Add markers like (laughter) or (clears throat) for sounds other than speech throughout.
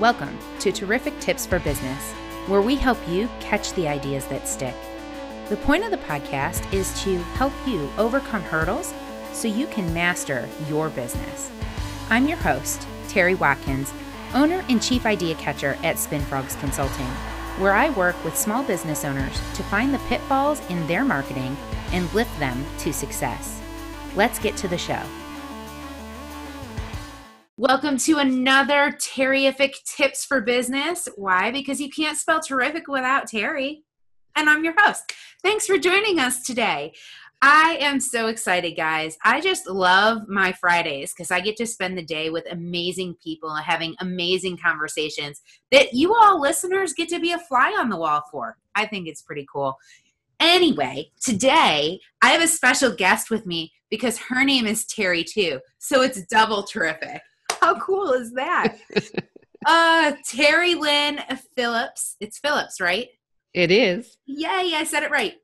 Welcome to Terrific Tips for Business, where we help you catch the ideas that stick. The point of the podcast is to help you overcome hurdles so you can master your business. I'm your host, Terry Watkins, owner and chief idea catcher at SpinFrogs Consulting, where I work with small business owners to find the pitfalls in their marketing and lift them to success. Let's get to the show. Welcome to another Terrific Tips for Business. Why? Because you can't spell terrific without Terry. And I'm your host. Thanks for joining us today. I am so excited, guys. I just love my Fridays because I get to spend the day with amazing people and having amazing conversations that you all listeners get to be a fly on the wall for. I think it's pretty cool. Anyway, today I have a special guest with me because her name is Terry too. So it's double terrific. How cool is that? uh Terry Lynn Phillips. It's Phillips, right? It is. Yay, I said it right.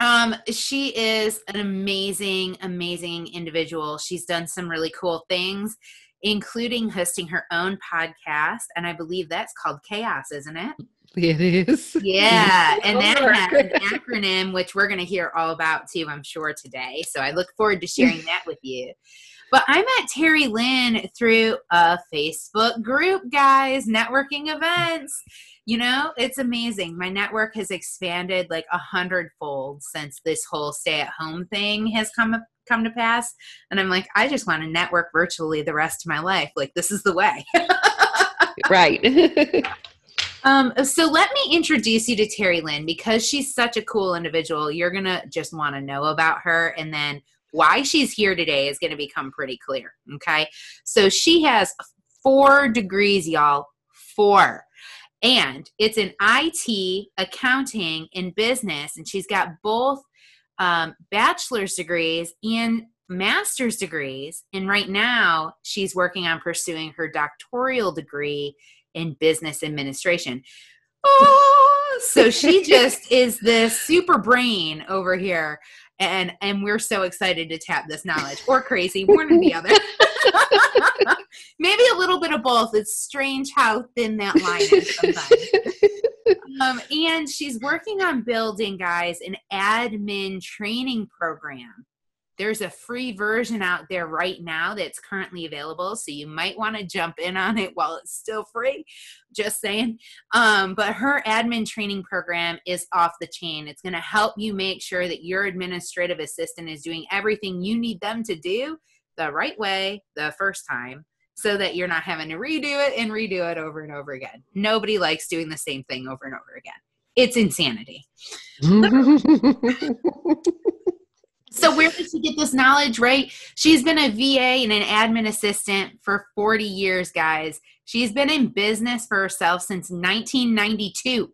Um, she is an amazing, amazing individual. She's done some really cool things, including hosting her own podcast, and I believe that's called Chaos, isn't it? It is. Yeah, and that (laughs) has an acronym which we're going to hear all about too, I'm sure today. So I look forward to sharing that with you. But I met Terry Lynn through a Facebook group, guys, networking events. You know, it's amazing. My network has expanded like a hundredfold since this whole stay at home thing has come come to pass. And I'm like, I just want to network virtually the rest of my life. Like this is the way. (laughs) right. (laughs) Um, so let me introduce you to Terry Lynn because she's such a cool individual. You're gonna just want to know about her, and then why she's here today is going to become pretty clear. Okay. So she has four degrees, y'all. Four. And it's in IT, accounting, and business. And she's got both um, bachelor's degrees and master's degrees. And right now, she's working on pursuing her doctoral degree in business administration. Oh, so she (laughs) just is this super brain over here and and we're so excited to tap this knowledge. Or crazy one or the other. (laughs) Maybe a little bit of both. It's strange how thin that line is sometimes. (laughs) Um, and she's working on building guys an admin training program there's a free version out there right now that's currently available, so you might want to jump in on it while it's still free. Just saying. Um, but her admin training program is off the chain. It's going to help you make sure that your administrative assistant is doing everything you need them to do the right way the first time so that you're not having to redo it and redo it over and over again. Nobody likes doing the same thing over and over again. It's insanity. (laughs) (laughs) So where did she get this knowledge, right? She's been a VA and an admin assistant for 40 years, guys. She's been in business for herself since 1992.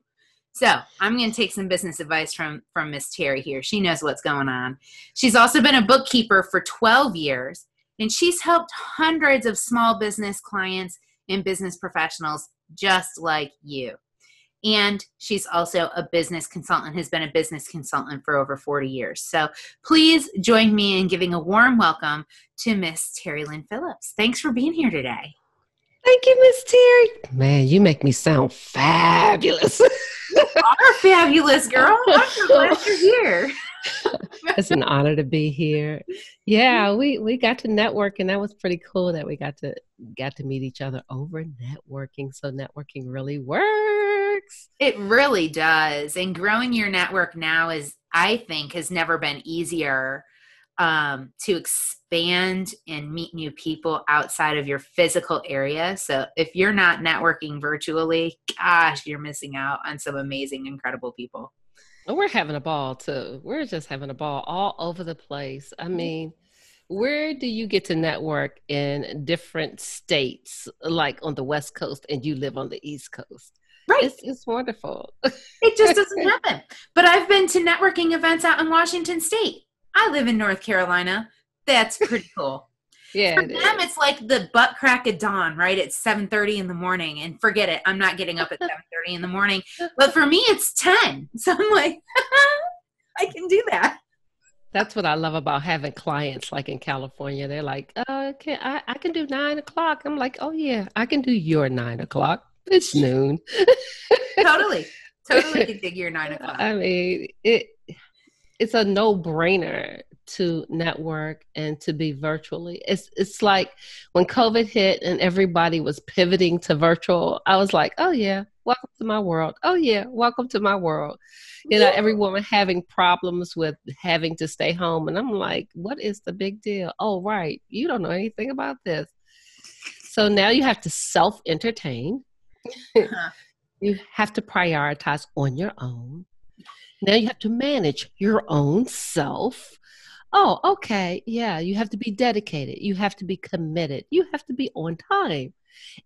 So I'm going to take some business advice from from Miss Terry here. She knows what's going on. She's also been a bookkeeper for 12 years, and she's helped hundreds of small business clients and business professionals just like you and she's also a business consultant has been a business consultant for over 40 years so please join me in giving a warm welcome to miss terry lynn phillips thanks for being here today Thank you, Miss Terry. Man, you make me sound fabulous. you are fabulous, girl. (laughs) I'm so glad you're here. it's an honor to be here. Yeah, we we got to network, and that was pretty cool. That we got to got to meet each other over networking. So networking really works. It really does. And growing your network now is, I think, has never been easier um, to expand and meet new people outside of your physical area. So if you're not networking virtually, gosh, you're missing out on some amazing, incredible people. We're having a ball too. We're just having a ball all over the place. I mean, where do you get to network in different states, like on the West Coast, and you live on the East Coast? Right. It's, it's wonderful. (laughs) it just doesn't happen. But I've been to networking events out in Washington State. I live in North Carolina. That's pretty (laughs) cool. yeah. For them, it's like the butt crack of dawn, right? It's seven thirty in the morning, and forget it. I'm not getting up at (laughs) seven thirty in the morning. But for me, it's ten. So I'm like, I can do that. That's what I love about having clients like in California. They're like, uh, can I, I can do nine o'clock. I'm like, oh yeah, I can do your nine o'clock. It's noon. totally. Totally (laughs) can your nine o'clock. I mean, it it's a no brainer to network and to be virtually. It's it's like when COVID hit and everybody was pivoting to virtual, I was like, oh yeah, welcome to my world. Oh yeah, welcome to my world. You know, everyone having problems with having to stay home. And I'm like, what is the big deal? Oh, right. You don't know anything about this. So now you have to self entertain. Uh-huh. (laughs) you have to prioritize on your own. Now you have to manage your own self. Oh, okay. Yeah, you have to be dedicated. You have to be committed. You have to be on time.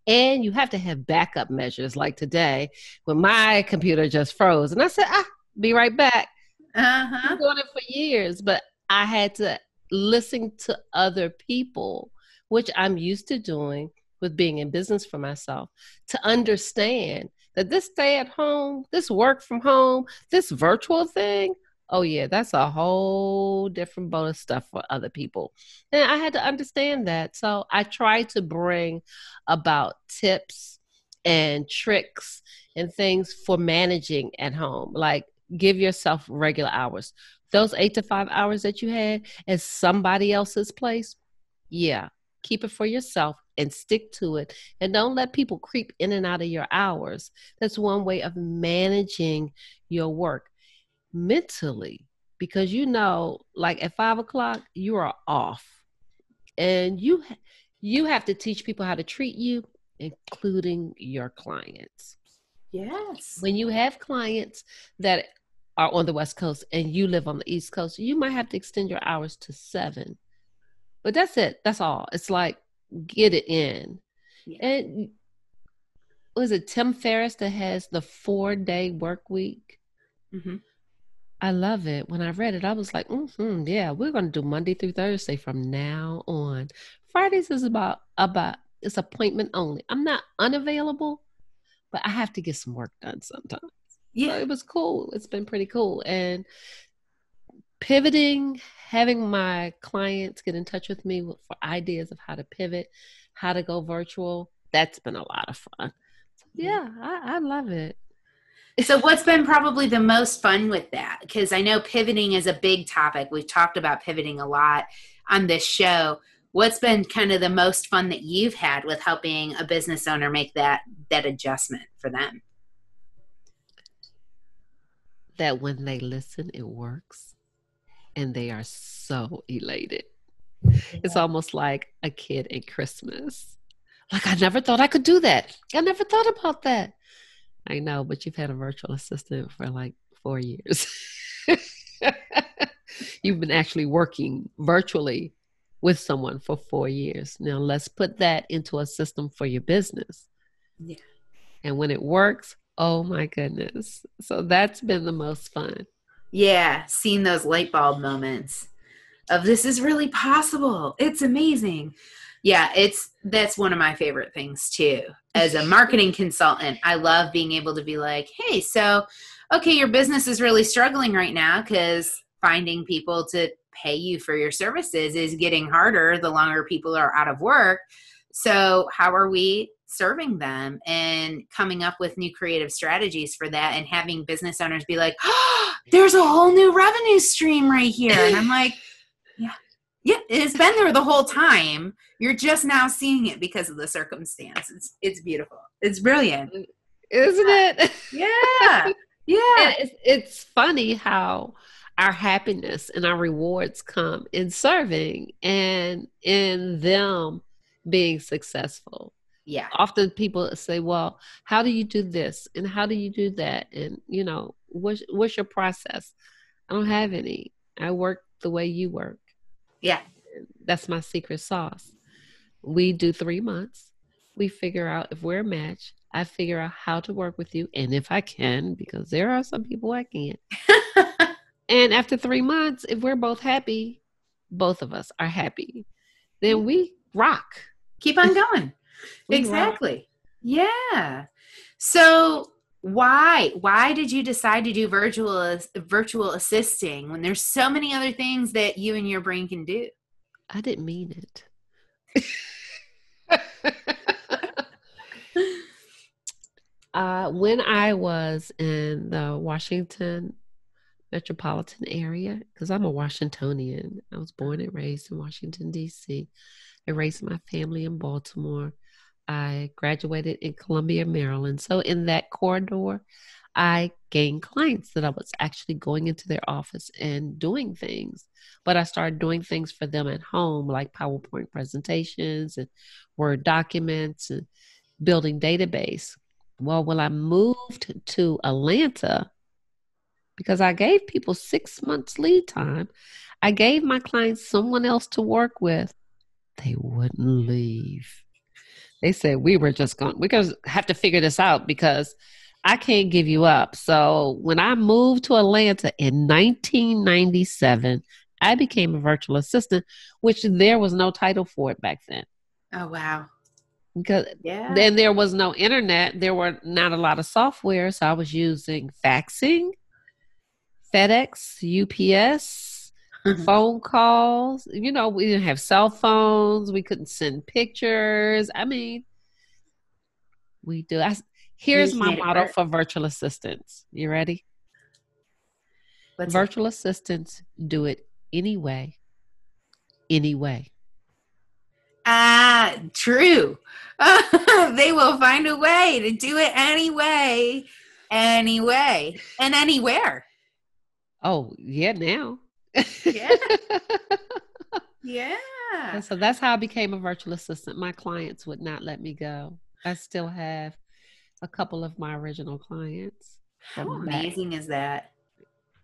And you have to have backup measures like today when my computer just froze. And I said, ah, be right back. Uh-huh. I've been doing it for years, but I had to listen to other people, which I'm used to doing with being in business for myself, to understand that this stay at home, this work from home, this virtual thing, oh yeah, that's a whole different boat of stuff for other people. And I had to understand that. So I try to bring about tips and tricks and things for managing at home. Like give yourself regular hours. Those eight to five hours that you had at somebody else's place, yeah, keep it for yourself and stick to it. And don't let people creep in and out of your hours. That's one way of managing your work mentally. Because you know like at five o'clock you are off. And you you have to teach people how to treat you including your clients. Yes. When you have clients that are on the west coast and you live on the east coast you might have to extend your hours to seven but that's it that's all it's like get it in. Yeah. And was it Tim Ferriss that has the four day work week? Mm-hmm. I love it. When I read it, I was like, mm-hmm, yeah, we're going to do Monday through Thursday from now on. Fridays is about about it's appointment only. I'm not unavailable, but I have to get some work done sometimes. Yeah, so it was cool. It's been pretty cool, and pivoting, having my clients get in touch with me for ideas of how to pivot, how to go virtual, that's been a lot of fun. So, yeah, I, I love it. So, what's been probably the most fun with that? Because I know pivoting is a big topic. We've talked about pivoting a lot on this show. What's been kind of the most fun that you've had with helping a business owner make that that adjustment for them? That when they listen, it works and they are so elated. Yeah. It's almost like a kid at Christmas. Like, I never thought I could do that. I never thought about that. I know, but you've had a virtual assistant for like four years. (laughs) you've been actually working virtually with someone for four years. Now, let's put that into a system for your business. Yeah. And when it works, oh my goodness. So that's been the most fun. Yeah, seeing those light bulb moments of this is really possible. It's amazing. Yeah, it's that's one of my favorite things too. As a marketing consultant, I love being able to be like, "Hey, so okay, your business is really struggling right now cuz finding people to pay you for your services is getting harder the longer people are out of work. So, how are we serving them and coming up with new creative strategies for that and having business owners be like, oh, (gasps) there's a whole new revenue stream right here. And I'm like, (laughs) yeah, yeah, it's been there the whole time. You're just now seeing it because of the circumstance. It's it's beautiful. It's brilliant. Mm, isn't it? (laughs) Yeah. Yeah. it's, it's funny how our happiness and our rewards come in serving and in them being successful yeah. Often people say well how do you do this? And how do you do that? And you know what's what's your process? I don't have any. I work the way you work. Yeah. That's my secret sauce. We do three months. We figure out if we're a match. I figure out how to work with you and if i can because there are some people i can't. (laughs) And after three months if we're both happy both of us are happy then mm. we rock. Keep on going exactly. Yeah. So why why did you decide to do virtual virtual assisting when there's so many other things that you and your brain can do? I didn't mean it. (laughs) Uh, when I was in the Washington metropolitan area, because I'm a Washingtonian, I was born and raised in Washington, D.C. I raised my family in Baltimore. I graduated in Columbia, Maryland. So, in that corridor, I gained clients that I was actually going into their office and doing things. But I started doing things for them at home, like PowerPoint presentations and Word documents and building database. Well, when I moved to Atlanta, because I gave people six months lead time, I gave my clients someone else to work with. They wouldn't leave. They said we were just going. We're gonna have to figure this out because I can't give you up. So when I moved to Atlanta in 1997, I became a virtual assistant, which there was no title for it back then. Oh wow. Because yeah. then there was no internet, there were not a lot of software, so I was using faxing, FedEx, UPS, phone calls. You know, we didn't have cell phones. We couldn't send pictures. I mean, we do. I, here's my model for virtual assistants. You ready? What's virtual it? assistants do it anyway, anyway. Ah, true. (laughs) they will find a way to do it anyway, anyway, and anywhere. Oh, yeah, now. Yeah. yeah. And so that's how I became a virtual assistant. My clients would not let me go. I still have a couple of my original clients. How amazing back. is that?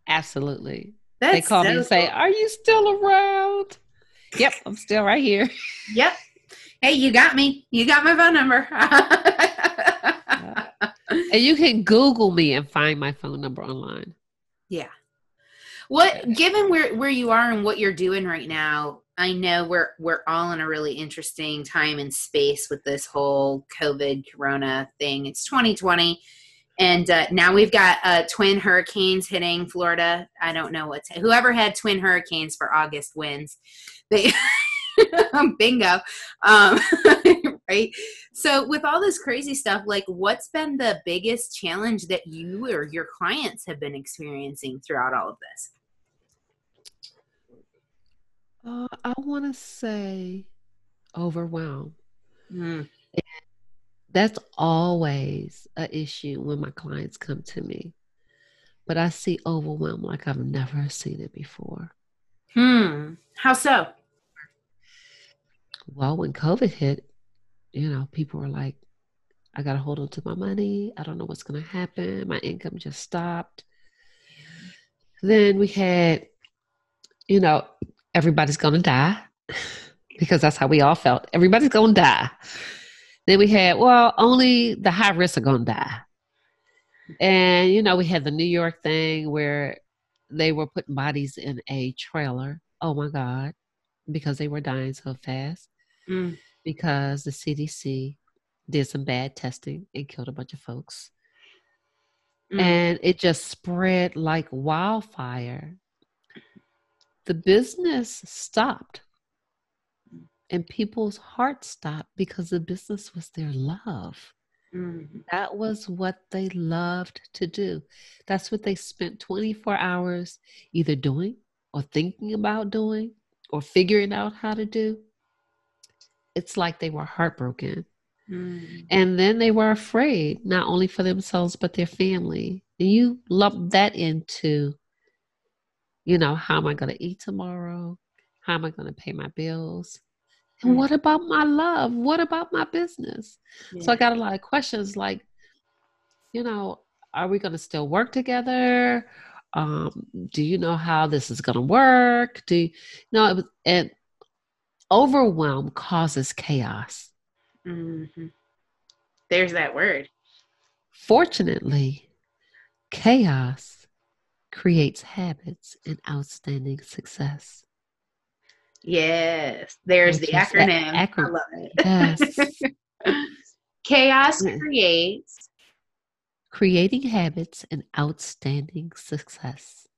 Absolutely. That's they call so me and say, cool. Are you still around? Yep, I'm still right here. Yep. Hey, you got me. You got my phone number. (laughs) and you can Google me and find my phone number online. Yeah. What given where where you are and what you're doing right now, I know we're we're all in a really interesting time and space with this whole COVID Corona thing. It's 2020, and uh, now we've got uh, twin hurricanes hitting Florida. I don't know what's whoever had twin hurricanes for August wins. They (laughs) bingo, um, (laughs) right? So with all this crazy stuff, like what's been the biggest challenge that you or your clients have been experiencing throughout all of this? Uh, I want to say overwhelmed. Mm. That's always an issue when my clients come to me. But I see overwhelmed like I've never seen it before. Hmm. How so? Well, when COVID hit, you know, people were like, I got to hold on to my money. I don't know what's going to happen. My income just stopped. Then we had, you know, everybody's going to die because that's how we all felt. Everybody's going to die. Then we had, well, only the high risk are going to die. And, you know, we had the New York thing where they were putting bodies in a trailer. Oh my God, because they were dying so fast. Mm. Because the CDC did some bad testing and killed a bunch of folks. Mm. And it just spread like wildfire the business stopped and people's hearts stopped because the business was their love. Mm-hmm. That was what they loved to do. That's what they spent 24 hours either doing or thinking about doing or figuring out how to do. It's like they were heartbroken. Mm-hmm. And then they were afraid, not only for themselves, but their family. And you lump that into you know, how am I going to eat tomorrow? How am I going to pay my bills? And what about my love? What about my business? Yeah. So I got a lot of questions like, you know, are we going to still work together? Um, do you know how this is going to work? Do you, you know, and overwhelm causes chaos. Mm-hmm. There's that word. Fortunately, chaos creates habits and outstanding success. Yes, there's Which the acronym. acronym. I love it. Yes. (laughs) Chaos creates creating habits and outstanding success.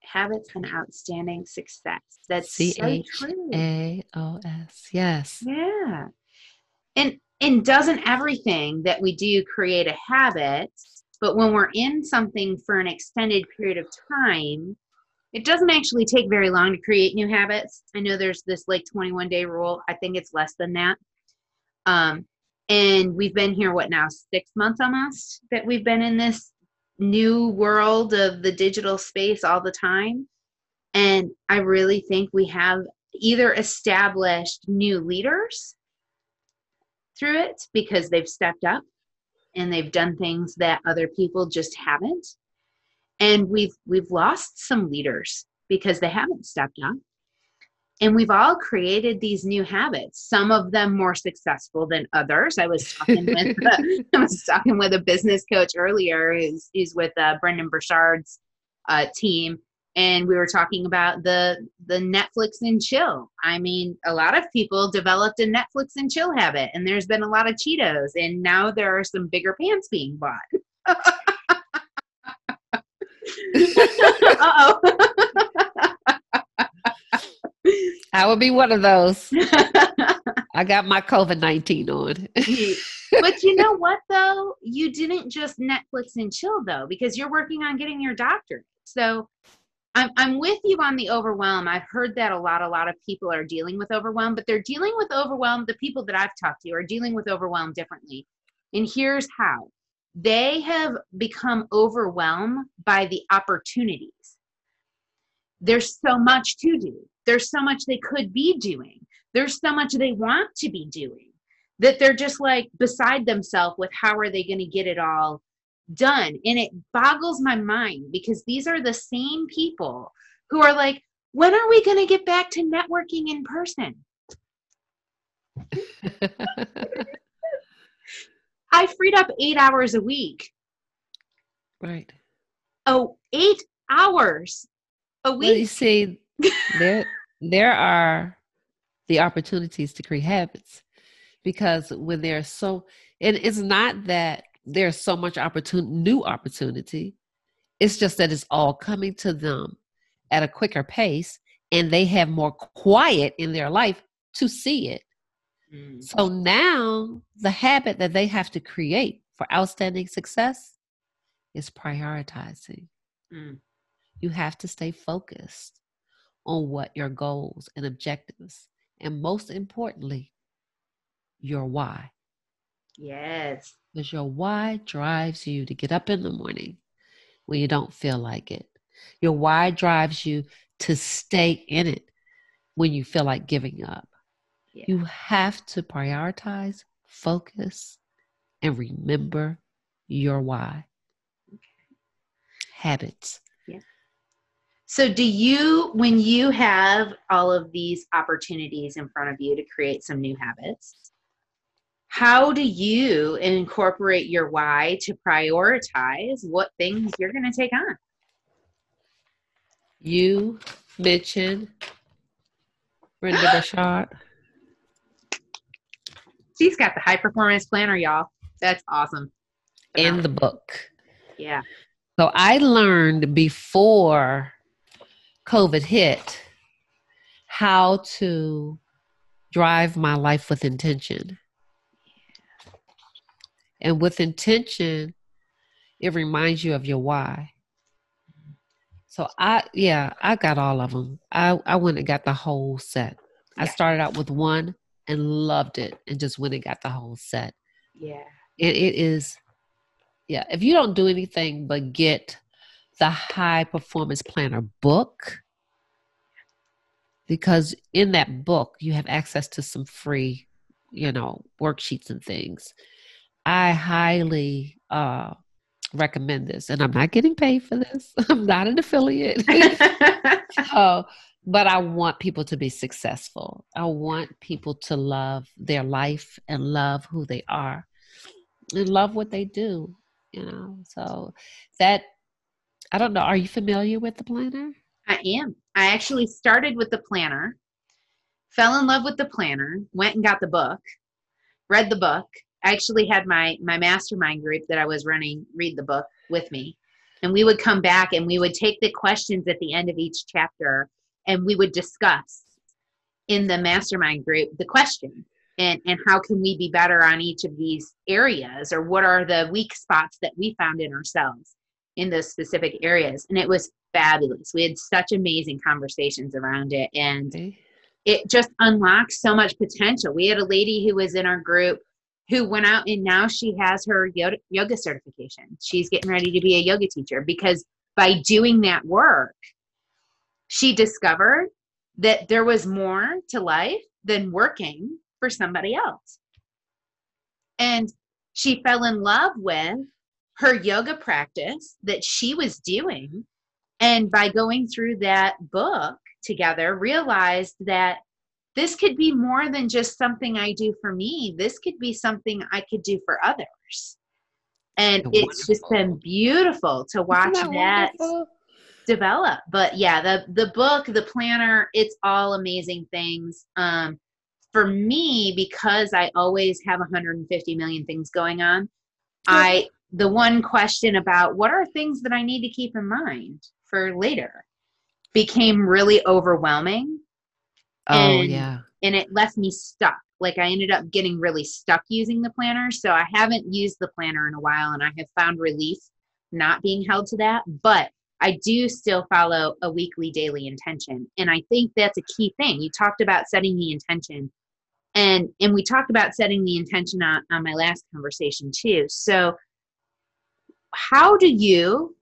Habits and outstanding success. That's C H A O S. Yes. Yeah. And and doesn't everything that we do create a habit? But when we're in something for an extended period of time, it doesn't actually take very long to create new habits. I know there's this like 21 day rule. I think it's less than that. Um, and we've been here, what now, six months almost that we've been in this new world of the digital space all the time. And I really think we have either established new leaders through it because they've stepped up and they've done things that other people just haven't. And we've we've lost some leaders because they haven't stepped up. And we've all created these new habits some of them more successful than others. I was talking (laughs) with a, (laughs) i was talking with a business coach earlier who's, who's with uh, Brendon Burchard's uh, team and we were talking about the the netflix and chill i mean a lot of people developed a netflix and chill habit and there's been a lot of cheetos and now there are some bigger pants being bought Uh-oh. I would be one of those. (laughs) I got my COVID 19 on. but you know what, though? You didn't just Netflix and chill, though, because you're working on getting your doctorate. So I'm, I'm with you on the overwhelm. I've heard that a lot. A lot of people are dealing with overwhelm, but they're dealing with overwhelm. The people that I've talked to are dealing with overwhelm differently. And here's how they have become overwhelmed by the opportunities. There's so much to do, there's so much they could be doing, there's so much they want to be doing that they're just like beside themselves with how are they going to get it all done. And it boggles my mind because these are the same people who are like, when are we going to get back to networking in person? (laughs) I freed up eight hours a week. Right. Oh, eight hours a week. Well, you see, (laughs) there there are the opportunities to create habits because when they're so and it's not that there's so much opportunity new opportunity it's just that it's all coming to them at a quicker pace and they have more quiet in their life to see it Mm. So now the habit that they have to create for outstanding success is prioritizing. Mm. You have to stay focused on what your goals and objectives, and most importantly, your why. Yes. Because your why drives you to get up in the morning when you don't feel like it. Your why drives you to stay in it when you feel like giving up. Yeah. You have to prioritize, focus, and remember your why. Okay. Habits. Yeah. So, do you, when you have all of these opportunities in front of you to create some new habits, how do you incorporate your why to prioritize what things you're going to take on? You mentioned Brendon (gasps) Burchard. She's got the high performance planner, y'all. That's awesome. In the book. Yeah. So I learned before COVID hit how to drive my life with intention. And with intention, it reminds you of your why. So I yeah, I got all of them. I I went and got the whole set. Yeah. I started out with one and loved it and just went and got the whole set. Yeah. And it is, yeah, if you don't do anything but get the high performance planner book, because in that book you have access to some free, you know, worksheets and things. I highly uh, recommend this, and I'm not getting paid for this. (laughs) I'm not an affiliate. (laughs) uh, but I want people to be successful. I want people to love their life and love who they are and love what they do, you know. So that I don't know, are you familiar with the planner? I am. I actually started with the planner, fell in love with the planner, went and got the book, read the book. I actually had my my mastermind group that I was running read the book with me. And we would come back and we would take the questions at the end of each chapter and we would discuss in the mastermind group the question and and how can we be better on each of these areas or what are the weak spots that we found in ourselves in those specific areas. And it was fabulous. We had such amazing conversations around it. And it just unlocked so much potential. We had a lady who was in our group who went out and now she has her yoga certification she's getting ready to be a yoga teacher because by doing that work she discovered that there was more to life than working for somebody else. And she fell in love with her yoga practice that she was doing. And by going through that book together, realized that this could be more than just something I do for me. This could be something I could do for others. And it's just been beautiful to watch that, that develop. But yeah, the the book, the planner, it's all amazing things. Um, for me, because I always have 150 million things going on, I the one question about what are things that I need to keep in mind for later became really overwhelming. Oh and, yeah. And it left me stuck. Like I ended up getting really stuck using the planner. So I haven't used the planner in a while and I have found relief not being held to that. But I do still follow a weekly daily intention. And I think that's a key thing. You talked about setting the intention and and we talked about setting the intention on, on my last conversation too so how do you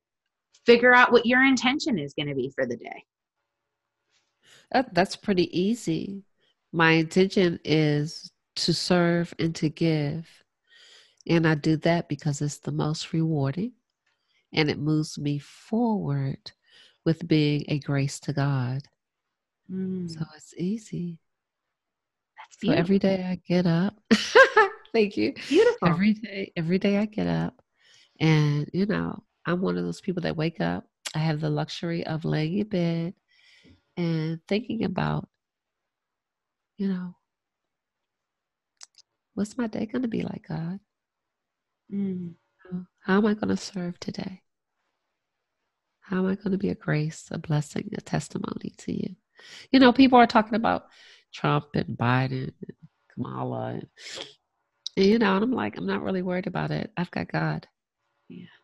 figure out what your intention is going to be for the day that, that's pretty easy my intention is to serve and to give and i do that because it's the most rewarding and it moves me forward with being a grace to god mm. so it's easy so every day I get up. (laughs) Thank you. Beautiful. Every day, every day I get up, and you know, I'm one of those people that wake up. I have the luxury of laying in bed and thinking about, you know, what's my day going to be like, God? Mm. How am I going to serve today? How am I going to be a grace, a blessing, a testimony to you? You know, people are talking about Trump and Biden and Kamala. And, and, you know, and I'm like, I'm not really worried about it. I've got God. Yeah. yeah.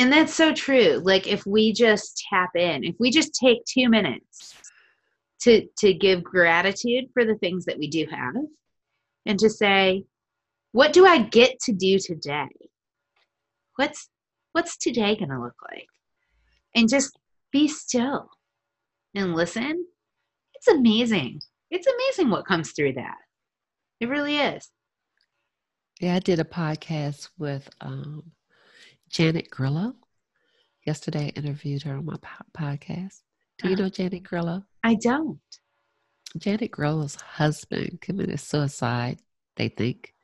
And that's so true. Like if we just tap in, if we just take two minutes to to give gratitude for the things that we do have and to say, what do I get to do today? What's what's today gonna look like? And just be still and listen it's amazing. It's amazing what comes through that. It really is. Yeah, I did a podcast with um, Janet Grillo. Yesterday, I interviewed her on my po- podcast. Do you know Janet Grillo? I don't. Janet Grillo's husband committed suicide, they think.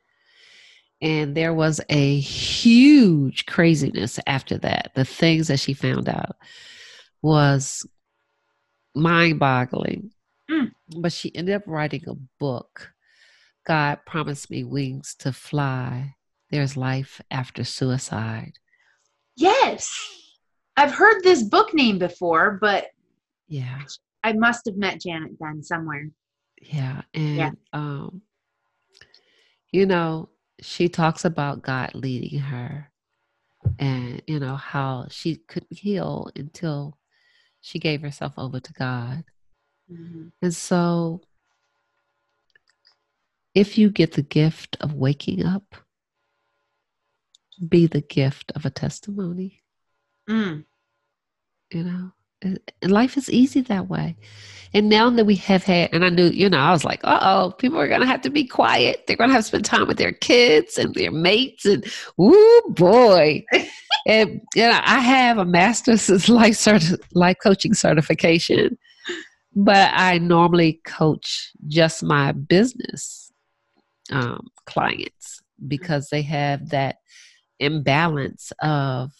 And there was a huge craziness after that. The things that she found out was mind boggling. Mm. But she ended up writing a book. God promised me wings to fly. There's life after suicide. Yes. I've heard this book name before, but yeah. I must have met Janet then somewhere. Yeah. And yeah. um you know, she talks about God leading her and you know how she couldn't heal until she gave herself over to God. Mm-hmm. And so, if you get the gift of waking up, be the gift of a testimony. Mm. You know, life is easy that way. And now that we have had, and I knew, you know, I was like, uh oh, people are going to have to be quiet. They're going to have to spend time with their kids and their mates. And, woo, boy. (laughs) and, you know, I have a master's (laughs) life, certi- life coaching certification but I normally coach just my business um, clients because they have that imbalance of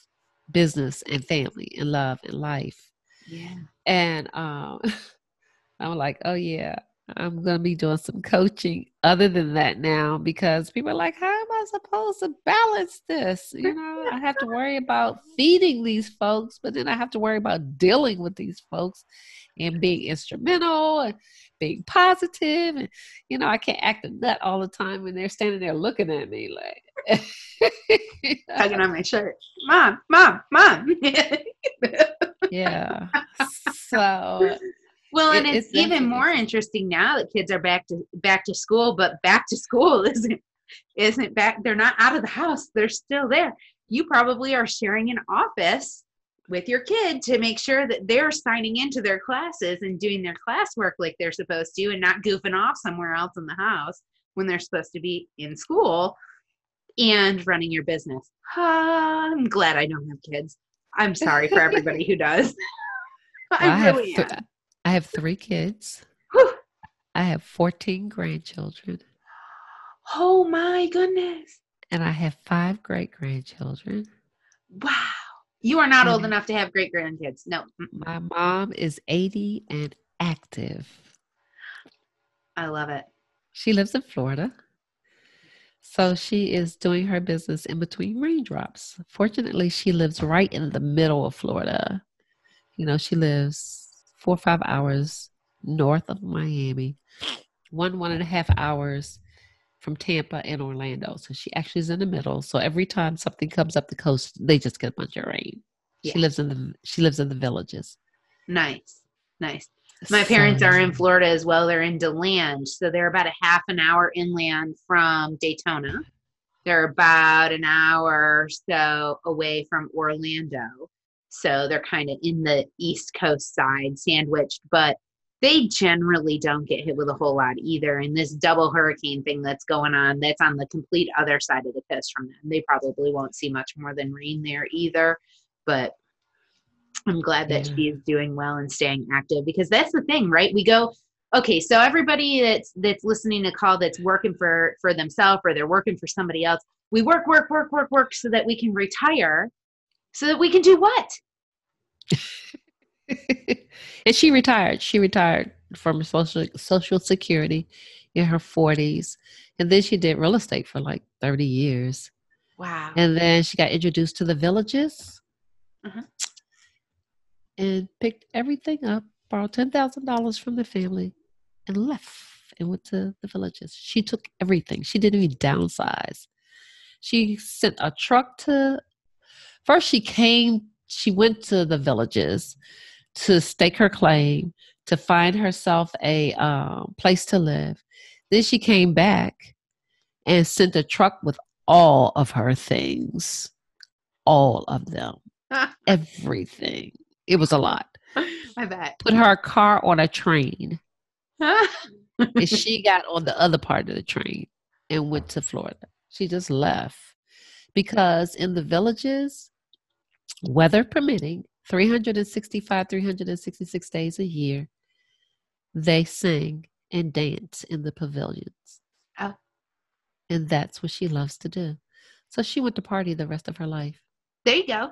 business and family and love and life. Yeah. And um, (laughs) I'm like, oh yeah, I'm going to be doing some coaching other than that now because people are like, how I supposed to balance this? You know, I have to worry (laughs) about feeding these folks, but then I have to worry about dealing with these folks and being instrumental and being positive. And, you know, I can't act a nut all the time when they're standing there looking at me like, (laughs) tugging on my shirt. Mom, mom, mom. (laughs) yeah. So well, and it, it's, it's even more interesting now that kids are back to back to school, but back to school isn't isn't back. They're not out of the house; they're still there. You probably are sharing an office with your kid to make sure that they're signing into their classes and doing their classwork like they're supposed to, and not goofing off somewhere else in the house when they're supposed to be in school and running your business. I'm glad I don't have kids. I'm sorry for everybody who does. (laughs) I, really have th- I have three kids. Whew. I have 14 grandchildren. Oh my goodness. And I have five great grandchildren. Wow. You are not and old enough to have great grandkids. No. My mom is 80 and active. I love it. She lives in Florida. So she is doing her business in between raindrops. Fortunately, she lives right in the middle of Florida. You know, she lives four or five hours north of Miami, one, one and a half hours from Tampa and Orlando. So she actually is in the middle. So every time something comes up the coast, they just get a bunch of rain. Yeah. She lives in the she lives in the villages. Nice. Nice. My parents are in Florida as well. They're in DeLand. So they're about a half an hour inland from Daytona. They're about an hour or so away from Orlando. So they're kind of in the East Coast side, sandwiched, but they generally don't get hit with a whole lot either. And this double hurricane thing that's going on, that's on the complete other side of the coast from them. They probably won't see much more than rain there either. But I'm glad that yeah. she is doing well and staying active because that's the thing, right? We go, okay, so everybody that's that's listening to call that's working for for themselves or they're working for somebody else, we work, work, work, work, work so that we can retire so that we can do what? (laughs) and she retired. She retired from social social security in her 40s. And then she did real estate for like 30 years. Wow. And then she got introduced to the villages uh-huh. and picked everything up, borrowed $10,000 from the family, and left and went to the villages. She took everything. She didn't even downsize. She sent a truck to First, she came, she went to the villages to stake her claim, to find herself a um, place to live. Then she came back and sent a truck with all of her things, all of them, (laughs) everything. It was a lot. I bet. Put her car on a train. (laughs) and she got on the other part of the train and went to Florida. She just left because in the villages, weather permitting, 365, 366 days a year, they sing and dance in the pavilions. Oh. And that's what she loves to do. So she went to party the rest of her life. There you go.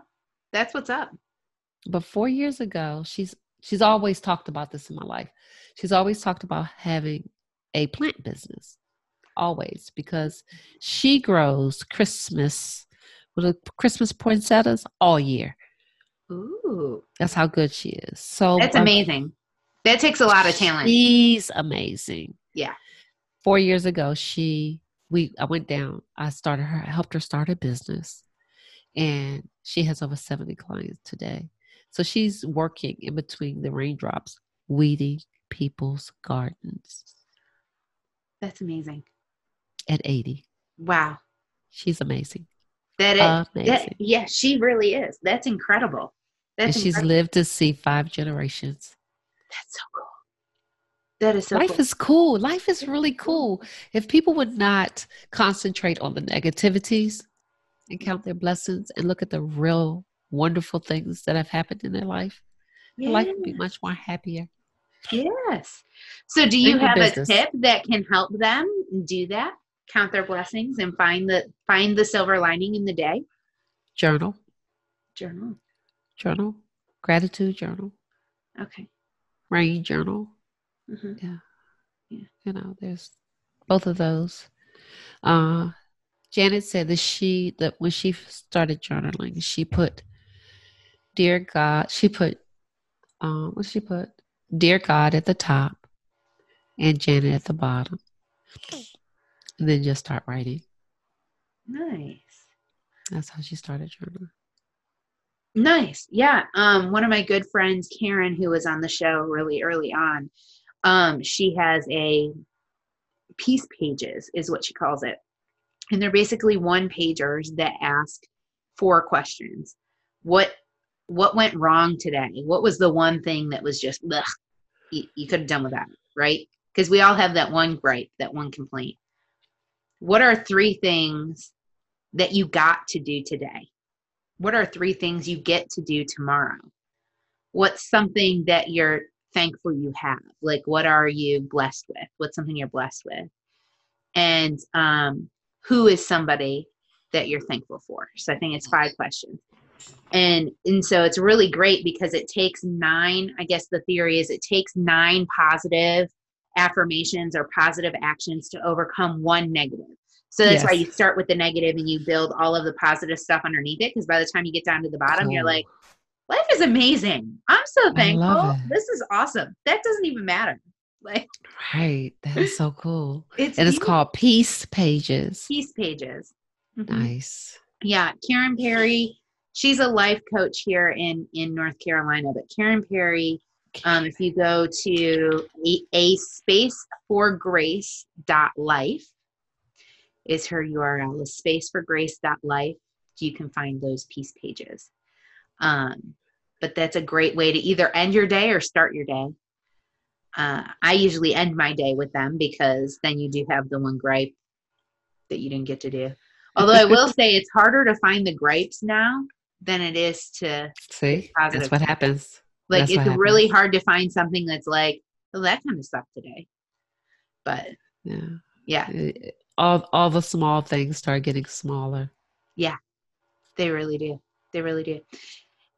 That's what's up. But four years ago, she's she's always talked about this in my life. She's always talked about having a plant business. Always, because she grows Christmas with Christmas poinsettias all year. Ooh. That's how good she is. So That's amazing. that takes a lot of talent. She's amazing. Yeah. Four years ago, she we I went down. I started her, I helped her start a business. And she has over 70 clients today. So she's working in between the raindrops, weeding people's gardens. That's amazing. At 80. Wow. She's amazing. That it, that, yeah, she really is. That's incredible. That's and she's incredible. lived to see five generations. That's so cool. That is so life cool. is cool. Life is really cool. If people would not concentrate on the negativities and count their blessings and look at the real wonderful things that have happened in their life, yeah. life would be much more happier. Yes. So, do you have a tip that can help them do that? count their blessings and find the find the silver lining in the day? Journal. Journal. Journal. Gratitude journal. Okay. Rain journal. Mm-hmm. Yeah. you know, there's both of those. Uh, Janet said that she that when she started journaling, she put, "Dear God," she put, um, what she put, "Dear God" at the top, and Janet at the bottom, and then just start writing. Nice. That's how she started journaling. Nice. Yeah. Um, one of my good friends, Karen, who was on the show really early on, um, she has a peace pages, is what she calls it. And they're basically one pagers that ask four questions. What what went wrong today? What was the one thing that was just you, you could have done with that, right? Because we all have that one gripe, that one complaint. What are three things that you got to do today? What are three things you get to do tomorrow? What's something that you're thankful you have? Like, what are you blessed with? What's something you're blessed with? And um, who is somebody that you're thankful for? So I think it's five questions. And and so it's really great because it takes nine, I guess the theory is it takes nine positive affirmations or positive actions to overcome one negative. So that's yes. why you start with the negative and you build all of the positive stuff underneath it. Because by the time you get down to the bottom, cool. you're like, life is amazing. I'm so thankful. This is awesome. That doesn't even matter. (laughs) Like right. That is so cool. (laughs) It's and it's called Peace Pages. Peace Pages. Mm-hmm. Nice. Yeah. Karen Perry, she's a life coach here in in North Carolina. But Karen Perry, um, if you go to a, a space for grace dot life, is her URL is spaceforgrace.life. You can find those peace pages. Um, but that's a great way to either end your day or start your day. Uh, I usually end my day with them because then you do have the one gripe that you didn't get to do. Although I (laughs) will say it's harder to find the gripes now than it is to see. That's what happens. Like that's it's really hard to find something that's like, well, that kind of sucked today. But yeah, yeah, all all the small things start getting smaller. Yeah, they really do. They really do.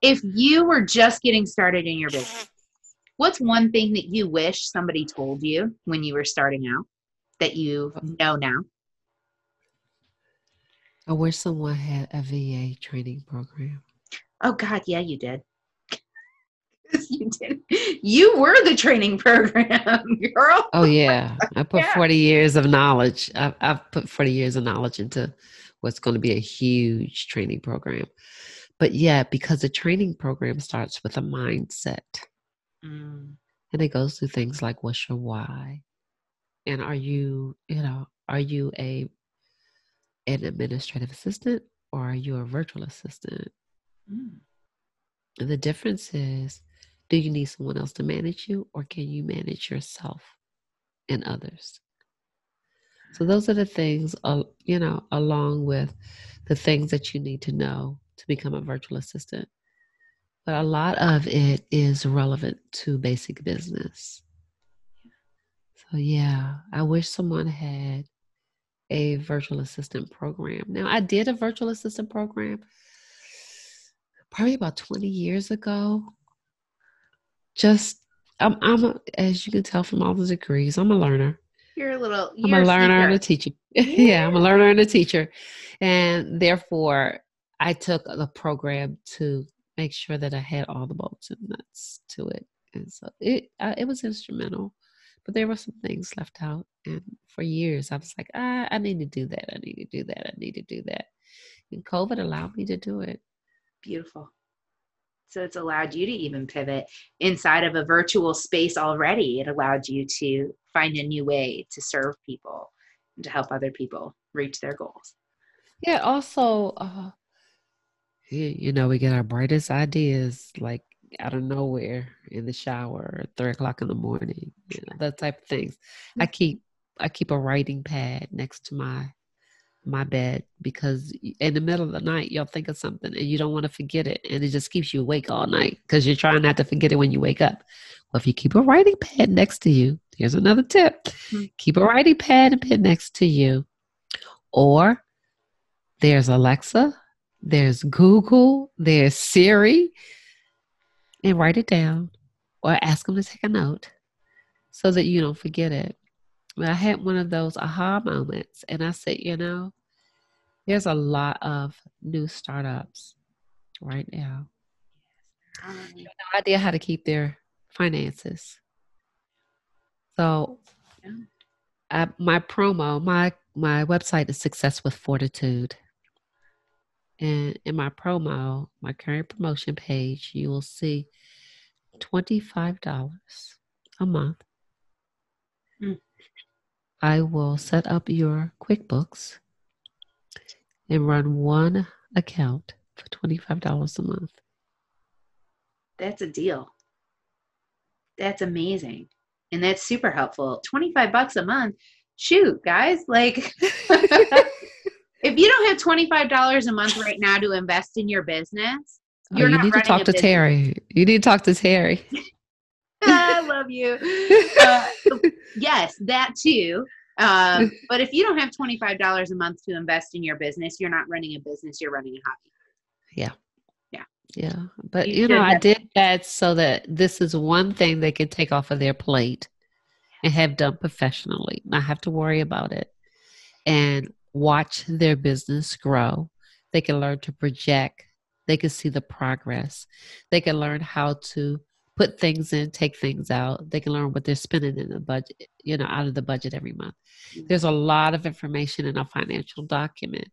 If you were just getting started in your business, what's one thing that you wish somebody told you when you were starting out that you know now? I wish someone had a VA training program. Oh God, yeah, you did. (laughs) you did. You were the training program, (laughs) girl. Oh yeah, I put yeah. forty years of knowledge. I've, I've put forty years of knowledge into what's going to be a huge training program. But yeah, because the training program starts with a mindset, mm. and it goes through things like what's your why, and are you, you know, are you a an administrative assistant or are you a virtual assistant? Mm. The difference is do you need someone else to manage you, or can you manage yourself and others? So, those are the things, uh, you know, along with the things that you need to know to become a virtual assistant. But a lot of it is relevant to basic business. So, yeah, I wish someone had a virtual assistant program. Now, I did a virtual assistant program probably about 20 years ago just I'm I'm a, as you can tell from all the degrees, I'm a learner. You're a little. I'm a learner and a teacher. (laughs) Yeah. yeah, I'm a learner and a teacher, and therefore I took the program to make sure that I had all the bolts and nuts to it, and so it uh, it was instrumental. But there were some things left out, and for years I was like, ah, I need to do that. I need to do that. I need to do that. And COVID allowed me to do it. Beautiful. So it's allowed you to even pivot inside of a virtual space already. It allowed you to find a new way to serve people and to help other people reach their goals. Yeah, also, uh, you know, we get our brightest ideas like out of nowhere in the shower at three o'clock in the morning, you know, that type of things. I mm. keep I keep a writing pad next to my my bed because in the middle of the night you'll think of something and you don't want to forget it and it just keeps you awake all night because you're trying not to forget it when you wake up. Well if you keep a writing pad next to you here's another tip mm-hmm. keep a writing pad and pen next to you. Or there's alexa there's google there's siri and write it down or ask them to take a note so that you don't forget it. I had one of those aha moments, and I said, you know, there's a lot of new startups right now. no idea how to keep their finances. So, yeah. I, my promo, my my website is Success with Fortitude. And in my promo, my current promotion page, you will see $25 a month. Mm. I will set up your QuickBooks and run one account for $25 a month. That's a deal. That's amazing. And that's super helpful. 25 bucks a month. Shoot, guys, like (laughs) if you don't have $25 a month right now to invest in your business, oh, you need to talk to business. Terri. You need to talk to Terri. (laughs) I love you. Uh, (laughs) yes, that too. Uh, (laughs) but if you don't have $25 a month to invest in your business, you're not running a business, you're running a hobby. Yeah. Yeah. Yeah. But, you, you know, I did that so that this is one thing they can take off of their plate and have done professionally, not have to worry about it. And watch their business grow. They can learn to project. They can see the progress. They can learn how to put things in, take things out. They can learn what they're spending in the budget, you know, out of the budget every month. Mm-hmm. There's a lot of information in a financial document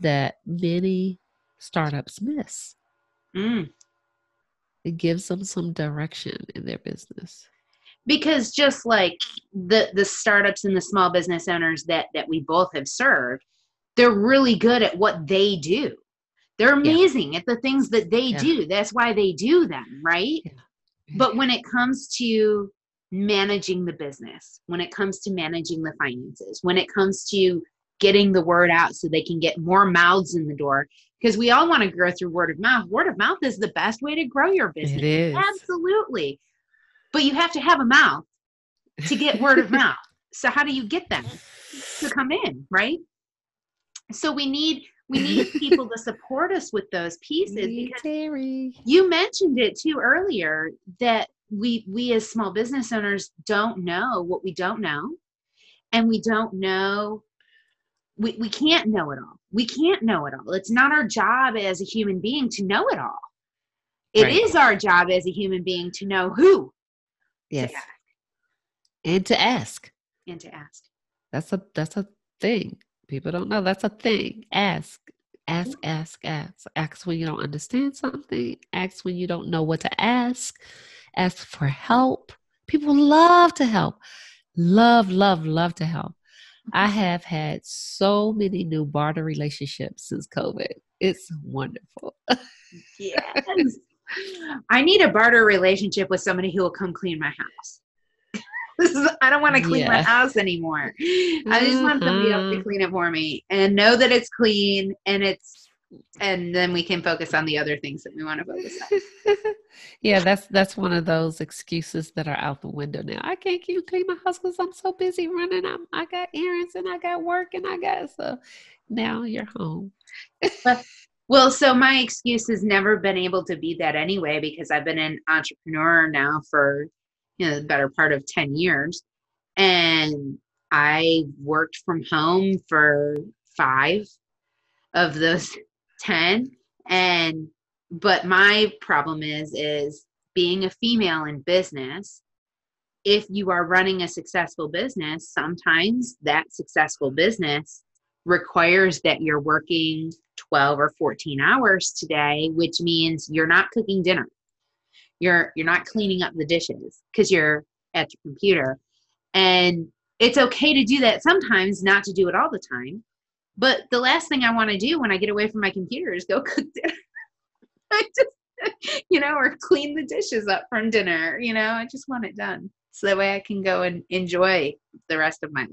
that many startups miss. Mm. It gives them some direction in their business because just like the the startups and the small business owners that that we both have served they're really good at what they do they're amazing yeah. at the things that they yeah. do that's why they do them right yeah. But when it comes to managing the business when it comes to managing the finances when it comes to getting the word out so they can get more mouths in the door because we all want to grow through word of mouth word of mouth is the best way to grow your business it is. absolutely but you have to have a mouth to get word of (laughs) mouth. So how do you get them to come in, right? So we need we need people to support us with those pieces because Terri. you mentioned it too earlier that we we as small business owners don't know what we don't know and we don't know we, we can't know it all we can't know it all it's not our job as a human being to know it all It right. is our job as a human being to know who Yes. And to ask. And to ask. That's a that's a thing. People don't know that's a thing. Ask. Ask, ask, ask. Ask when you don't understand something. Ask when you don't know what to ask. Ask for help. People love to help. Love, love, love to help. I mm-hmm. have had so many new barter relationships since COVID. It's wonderful. yes. I need a barter relationship with somebody who will come clean my house. I don't want to clean yeah. my house anymore. I just want somebody else to mm-hmm. clean it for me and know that it's clean and it's and then we can focus on the other things that we want to focus on. (laughs) yeah, that's that's one of those excuses that are out the window now. I can't keep clean my house because I'm so busy running. I'm, I got errands and I got work and I got so now you're home. Well, so my excuse has never been able to be that anyway because I've been an entrepreneur now for you know the better part of 10 years. And I worked from home for 5 of those (laughs) 10 and but my problem is is being a female in business if you are running a successful business sometimes that successful business requires that you're working 12 or 14 hours today which means you're not cooking dinner you're you're not cleaning up the dishes because you're at your computer. And it's okay to do that sometimes not to do it all the time. But the last thing i want to do when i get away from my computer is go (laughs) cook dinner. I just (laughs) you know or clean the dishes up from dinner you know i just want it done. So that way i can go and enjoy the rest of my life.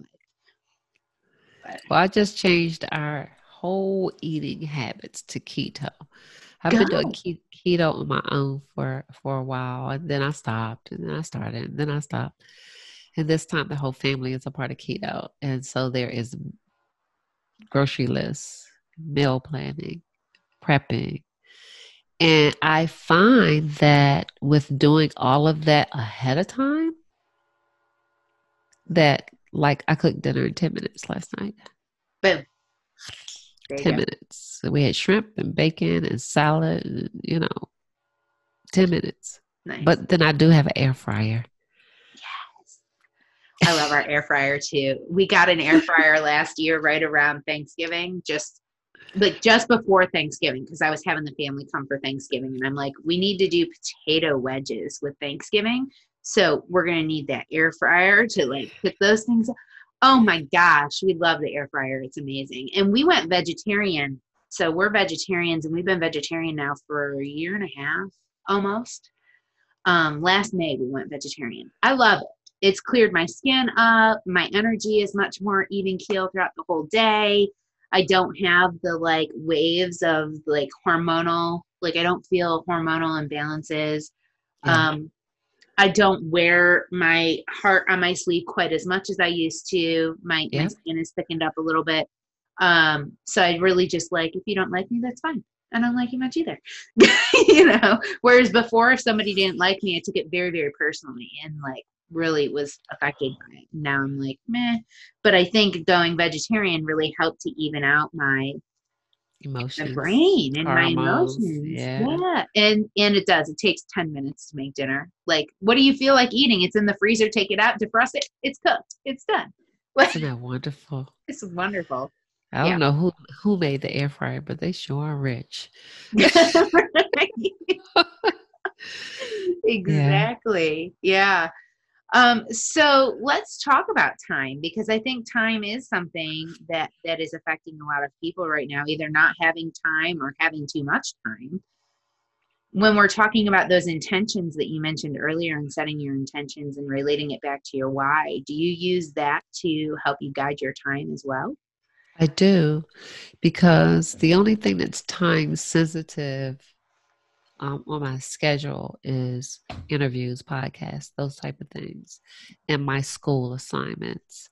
But, well i just changed our whole eating habits to keto. I've been doing keto on my own for for a while, and then I stopped, and then I started, and then I stopped. And this time, the whole family is a part of keto, and so there is grocery lists, meal planning, prepping, and I find that with doing all of that ahead of time, that like I cooked dinner in 10 minutes last night. Boom. 10 go. minutes. So we had shrimp and bacon and salad, and, you know, 10 minutes. Nice. But then I do have an air fryer. Yes. I love our air fryer too. We got an air fryer last year right around Thanksgiving, just like just before Thanksgiving, because I was having the family come for Thanksgiving. And I'm like, we need to do potato wedges with Thanksgiving. So we're gonna need that air fryer to like put those things. Oh my gosh, we love the air fryer. It's amazing. And we went vegetarian. So we're vegetarians and we've been vegetarian now for a year and a half almost. Um, last May we went vegetarian. I love it. It's cleared my skin up. My energy is much more even keel throughout the whole day. I don't have the like waves of like hormonal, like I don't feel hormonal imbalances. Um, I don't wear my heart on my sleeve quite as much as I used to. My, yeah. my skin is thickened up a little bit. Um, so I really just like, if you don't like me, that's fine. I don't like you much either. (laughs) you know, whereas before, if somebody didn't like me, I took it very, very personally and like really was affected by it. Now I'm like, meh. But I think going vegetarian really helped to even out my emotions, my brain and hormones, my emotions. Yeah. yeah, and and it does. It takes ten minutes to make dinner. Like, what do you feel like eating? It's in the freezer. Take it out, defrost it. It's cooked. It's done. (laughs) Isn't that wonderful? It's wonderful. I don't yeah. know who who made the air fryer, but they sure are rich. (laughs) (laughs) exactly. Yeah. Um, so let's talk about time because I think time is something that that is affecting a lot of people right now, either not having time or having too much time. When we're talking about those intentions that you mentioned earlier and setting your intentions and relating it back to your why, do you use that to help you guide your time as well? I do, because the only thing that's time sensitive um, on my schedule is interviews, podcasts, those type of things, and my school assignments.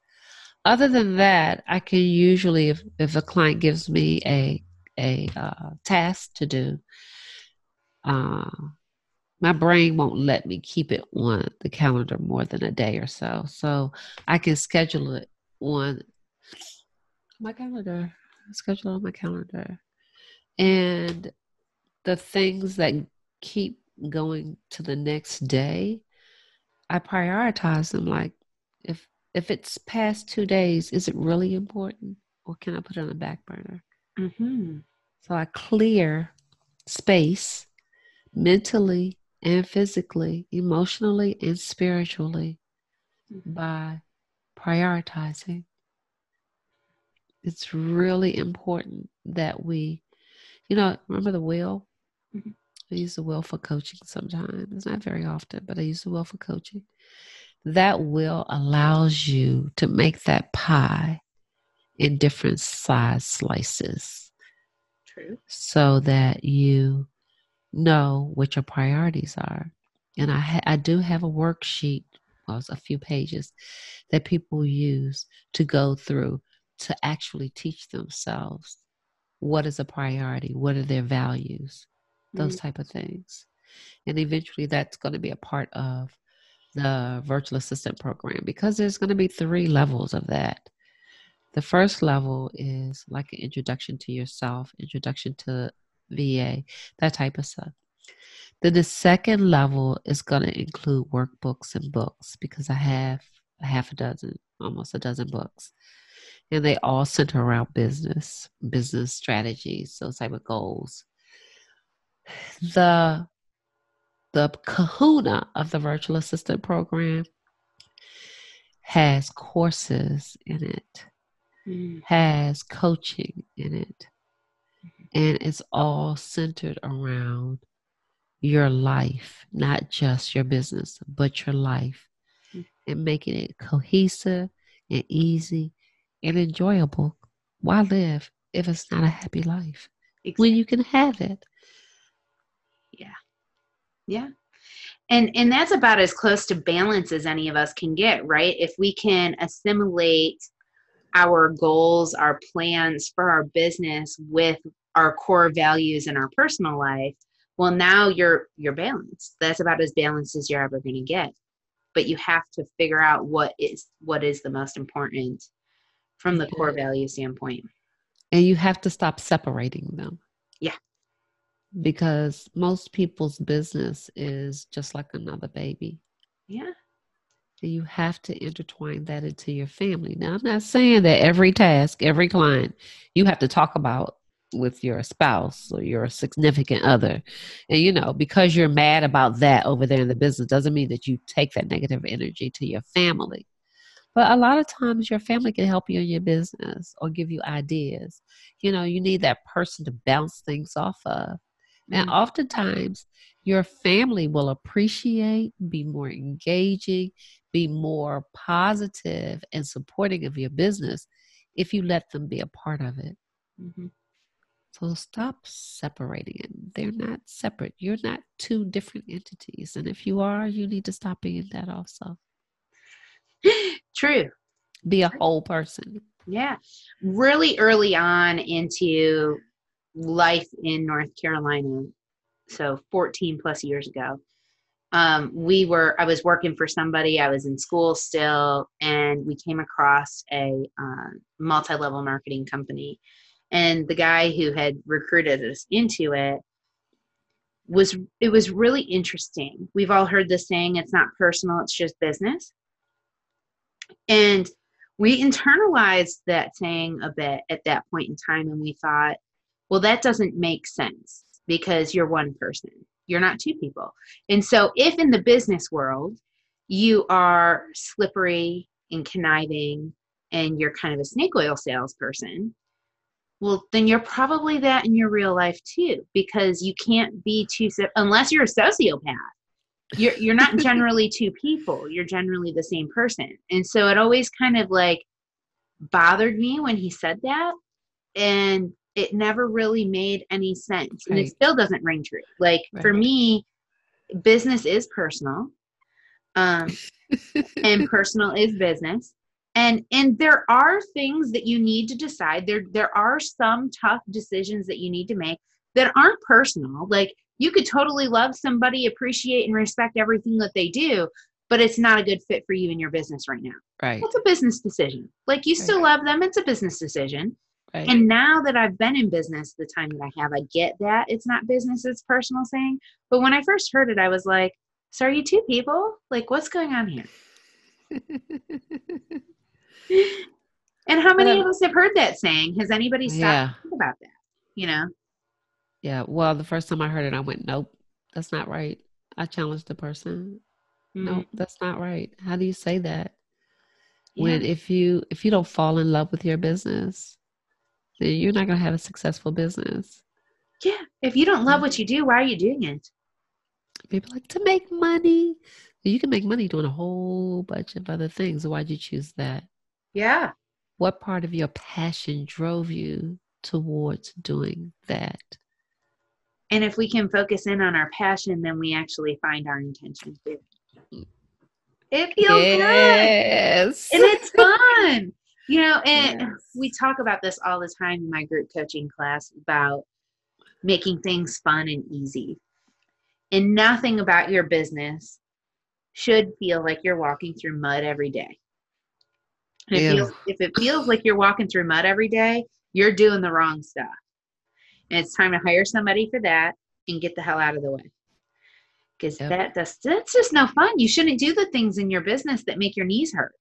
Other than that, I can usually, if, if a client gives me a a uh, task to do, uh, my brain won't let me keep it on the calendar more than a day or so. So I can schedule it on my calendar, schedule on my calendar, and the things that keep going to the next day, I prioritize them. Like, if if it's past two days, is it really important, or can I put it on the back burner? Mm-hmm. So I clear space mentally and physically, emotionally and spiritually mm-hmm. by prioritizing. It's really important that we, you know, remember the wheel? Mm-hmm. (laughs) I use the will for coaching sometimes, It's not very often, but I use the will for coaching. That will allows you to make that pie in different size slices. True. So that you know what your priorities are. And I, ha- I do have a worksheet, well, a few pages that people use to go through to actually teach themselves what is a priority, what are their values, those mm-hmm. type of things. And eventually that's going to be a part of the virtual assistant program because there's going to be three levels of that. The first level is like an introduction to yourself, introduction to VA, that type of stuff. Then the second level is going to include workbooks and books because I have a half a dozen, almost a dozen books. And they all center around business, business strategies, those type of goals the the kahuna of the virtual assistant program has courses in it mm. has coaching in it and it's all centered around your life not just your business but your life mm. and making it cohesive and easy and enjoyable why live if it's not a happy life exactly. when you can have it yeah and and that's about as close to balance as any of us can get right if we can assimilate our goals our plans for our business with our core values in our personal life well now you're you're balanced that's about as balanced as you're ever going to get but you have to figure out what is what is the most important from the core value standpoint. And you have to stop separating them. Yeah. Because most people's business is just like another baby. Yeah. You have to intertwine that into your family. Now, I'm not saying that every task, every client, you have to talk about with your spouse or your significant other. And you know, because you're mad about that over there in the business doesn't mean that you take that negative energy to your family. But a lot of times your family can help you in your business or give you ideas. You know, you need that person to bounce things off of. And mm-hmm. oftentimes your family will appreciate, be more engaging, be more positive and supporting of your business if you let them be a part of it. Mm-hmm. So stop separating it. They're not separate. You're not two different entities. And if you are, you need to stop being that also. (gasps) True. Be a whole person. Yeah. Really early on into life in North Carolina, so 14 plus years ago, um, we were, I was working for somebody, I was in school still, and we came across a uh, multi level marketing company. And the guy who had recruited us into it was it was really interesting. We've all heard the saying it's not personal it's just business. And we internalized that saying a bit at that point in time and we thought well that doesn't make sense because you're one person. You're not two people. And so if in the business world you are slippery and conniving and you're kind of a snake oil salesperson well then you're probably that in your real life too because you can't be too unless you're a sociopath. You're you're not (laughs) generally two people. You're generally the same person. And so it always kind of like bothered me when he said that. And it never really made any sense and it still doesn't ring true. Like right. for me business is personal um (laughs) and personal is business and and there are things that you need to decide. There there are some tough decisions that you need to make that aren't personal. Like you could totally love somebody appreciate and respect everything that they do but it's not a good fit for you in your business right now. Right. It's a business decision. Like you still right. love them it's a business decision right. and now that i've been in business the time that i have i get that it's not business it's personal thing but when i first heard it i was like so are you two people like what's going on here (laughs) and how many of us have heard that saying? Has anybody stopped yeah. to think about that? You know? Yeah. Well, the first time I heard it, I went, nope, that's not right. I challenged the person. Mm-hmm. Nope, that's not right. How do you say that? Yeah. When if you if you don't fall in love with your business, you're not gonna have a successful business. Yeah. If you don't love mm. what you do, why are you doing it? People like to make money. You can make money doing a whole bunch of other things. Why'd you choose that? Yeah. What part of your passion drove you towards doing that? And if we can focus in on our passion, then we actually find our intention too. It feels yes. good. And it's fun. You know, and yes. we talk about this all the time in my group coaching class about making things fun and easy. And nothing about your business should feel like you're walking through mud every day. It feels, if it feels like you're walking through mud every day, you're doing the wrong stuff. And it's time to hire somebody for that and get the hell out of the way. Because yep. that, that's, that's just no fun. You shouldn't do the things in your business that make your knees hurt.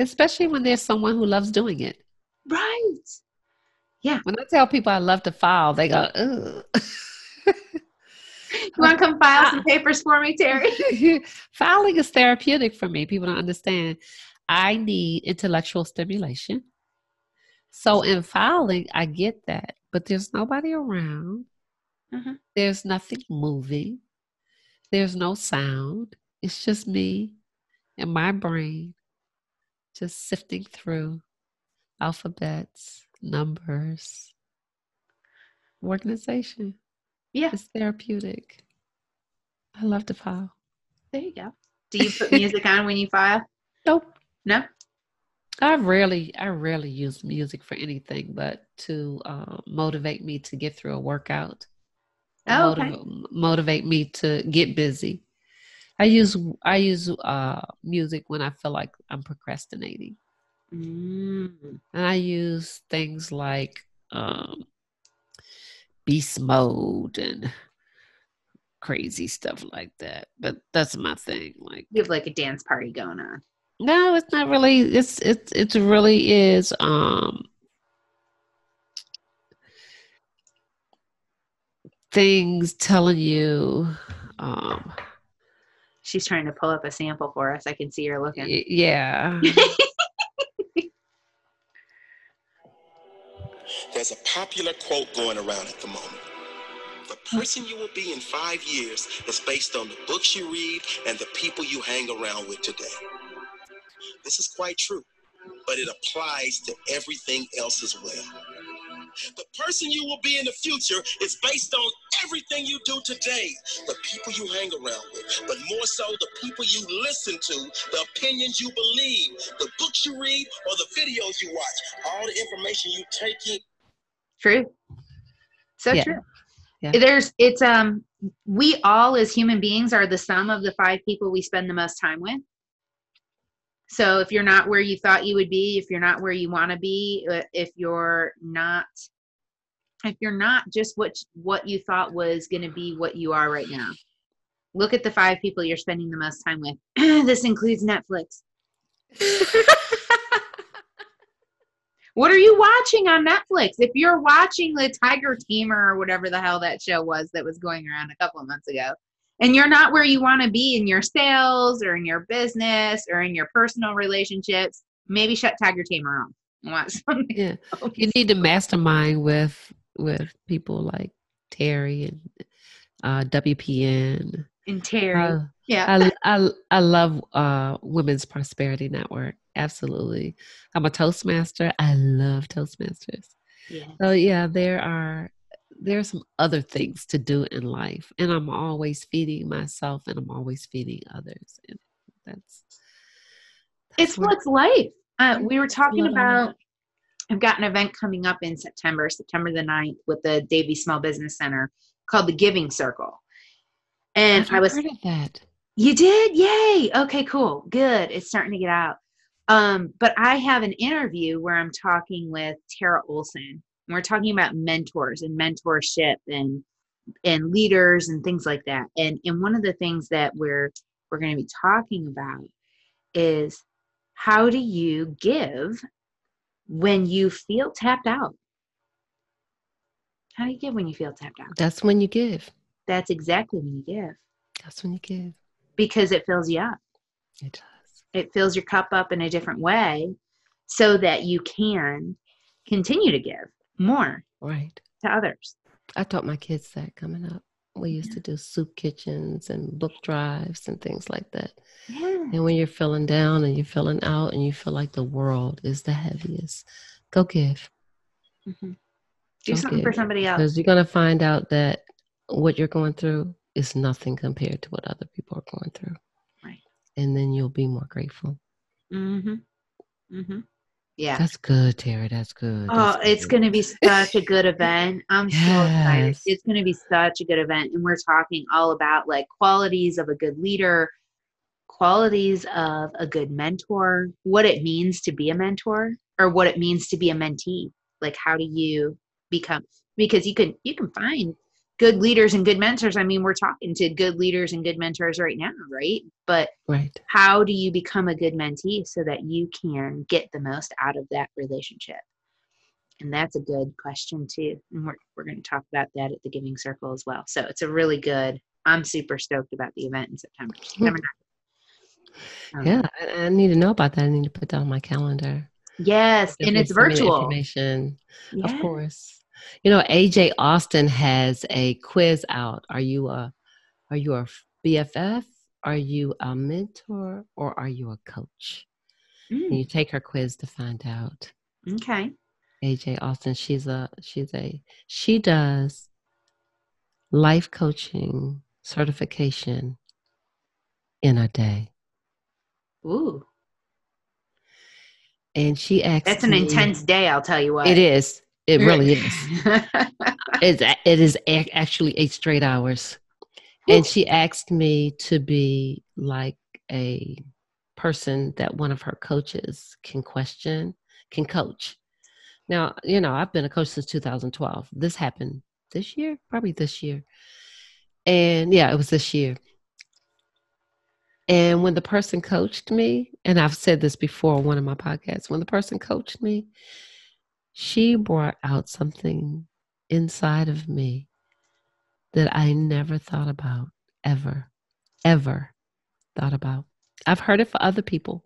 Especially when there's someone who loves doing it. Right. Yeah. When I tell people I love to file, they go, ugh. (laughs) you want to come file some (laughs) papers for me, Terri? (laughs) Filing is therapeutic for me. People don't understand. I need intellectual stimulation. So in filing, I get that, but there's nobody around. Mm-hmm. There's nothing moving. There's no sound. It's just me and my brain just sifting through alphabets, numbers, organization. Yeah. It's therapeutic. I love to file. There you go. Do you put music on when you file? Nope. No. I rarely, I rarely use music for anything but to uh, motivate me to get through a workout. Oh, okay. motivate, motivate me to get busy. I use I use uh, music when I feel like I'm procrastinating, Mm. and I use things like um, beast mode and crazy stuff like that. But that's my thing. Like, You have like a dance party going on. no, it's not really. It's it's it really is. Um, things telling you. Um, She's trying to pull up a sample for us. I can see her looking. y- yeah. (laughs) There's a popular quote going around at the moment. The person you will be in five years is based on the books you read and the people you hang around with today. This is quite true, but it applies to everything else as well. The person you will be in the future is based on everything you do today, the people you hang around with, but more so the people you listen to, the opinions you believe, the books you read, or the videos you watch. All the information you take in True. So Yeah. true. Yeah. There's it's um we all as human beings are the sum of the five people we spend the most time with. So if you're not where you thought you would be, if you're not where you want to be, uh, if you're not if you're not just what what you thought was going to be what you are right now. Look at the five people you're spending the most time with. (clears throat) this includes Netflix. (laughs) What are you watching on Netflix? If you're watching the Tiger Tamer or whatever the hell that show was that was going around a couple of months ago, and you're not where you want to be in your sales or in your business or in your personal relationships, maybe shut Tiger Tamer off. and Watch (laughs) something. Yeah. else. You need to mastermind with with people like Terri and uh, WPN. And Terri. Uh, yeah. I, I I love uh, Women's Prosperity Network. Absolutely, I'm a Toastmaster. I love Toastmasters. yeah. So yeah, there are there are some other things to do in life, and I'm always feeding myself, and I'm always feeding others, and that's, It's what's life. Uh, we were talking about, I've got an event coming up in September, September the 9th, with the Davie Small Business Center called the Giving Circle. And I've I was heard of that. You did? Yay. Okay, cool. Good. It's starting to get out. Um, but I have an interview where I'm talking with Tara Olson. And we're talking about mentors and mentorship and and leaders and things like that. And and one of the things that we're we're going to be talking about is how do you give when you feel tapped out? How do you give when you feel tapped out? That's when you give. That's exactly when you give That's when you give. because it fills you up. It does. it fills your cup up in a different way so that you can continue to give more Right. to others. I taught my kids that coming up. We used to do soup kitchens and book drives and things like that. Yeah. And when you're feeling down and you're feeling out and you feel like the world is the heaviest, go give. Mhm. Do Go something for somebody else. Because you're going to find out that what you're going through is nothing compared to what other people are going through. Right. And then you'll be more grateful. Mm-hmm. Mm-hmm. Yeah. That's good, Terri. That's good. Oh, That's it's going to be such a good event. I'm so excited. It's going to be such a good event. And we're talking all about like qualities of a good leader, qualities of a good mentor, what it means to be a mentor or what it means to be a mentee. Like how do you become because you can you can find good leaders and good mentors. I mean, we're talking to good leaders and good mentors right now, right? But Right. how do you become a good mentee so that you can get the most out of that relationship and that's a good question too and we're, we're going to talk about that at the giving circle as well so it's a really good i'm super stoked about the event in september September 9th. (laughs) Um, Yeah. I, I need to know about that. I need to put that on my calendar. yes and it's send me the virtual Information. Yeah. Of course. You know, AJ Austin has a quiz out. Are you a are you a BFF? Are you a mentor or are you a coach? And Mm, you take her quiz to find out. okay AJ Austin, she's a she's a she does life coaching certification in a day. ooh And she asked that's an me- intense day i'll tell you what It is. It really is. (laughs) It's it is a- actually eight straight hours, and she asked me to be like a person that one of her coaches can question, can coach. Now, you know, I've been a coach since 2012. This happened this year, probably this year. And yeah, it was this year. And when the person coached me, and I've said this before on one of my podcasts, when the person coached me, she brought out something inside of me that I never thought about ever, ever thought about. I've heard it for other people,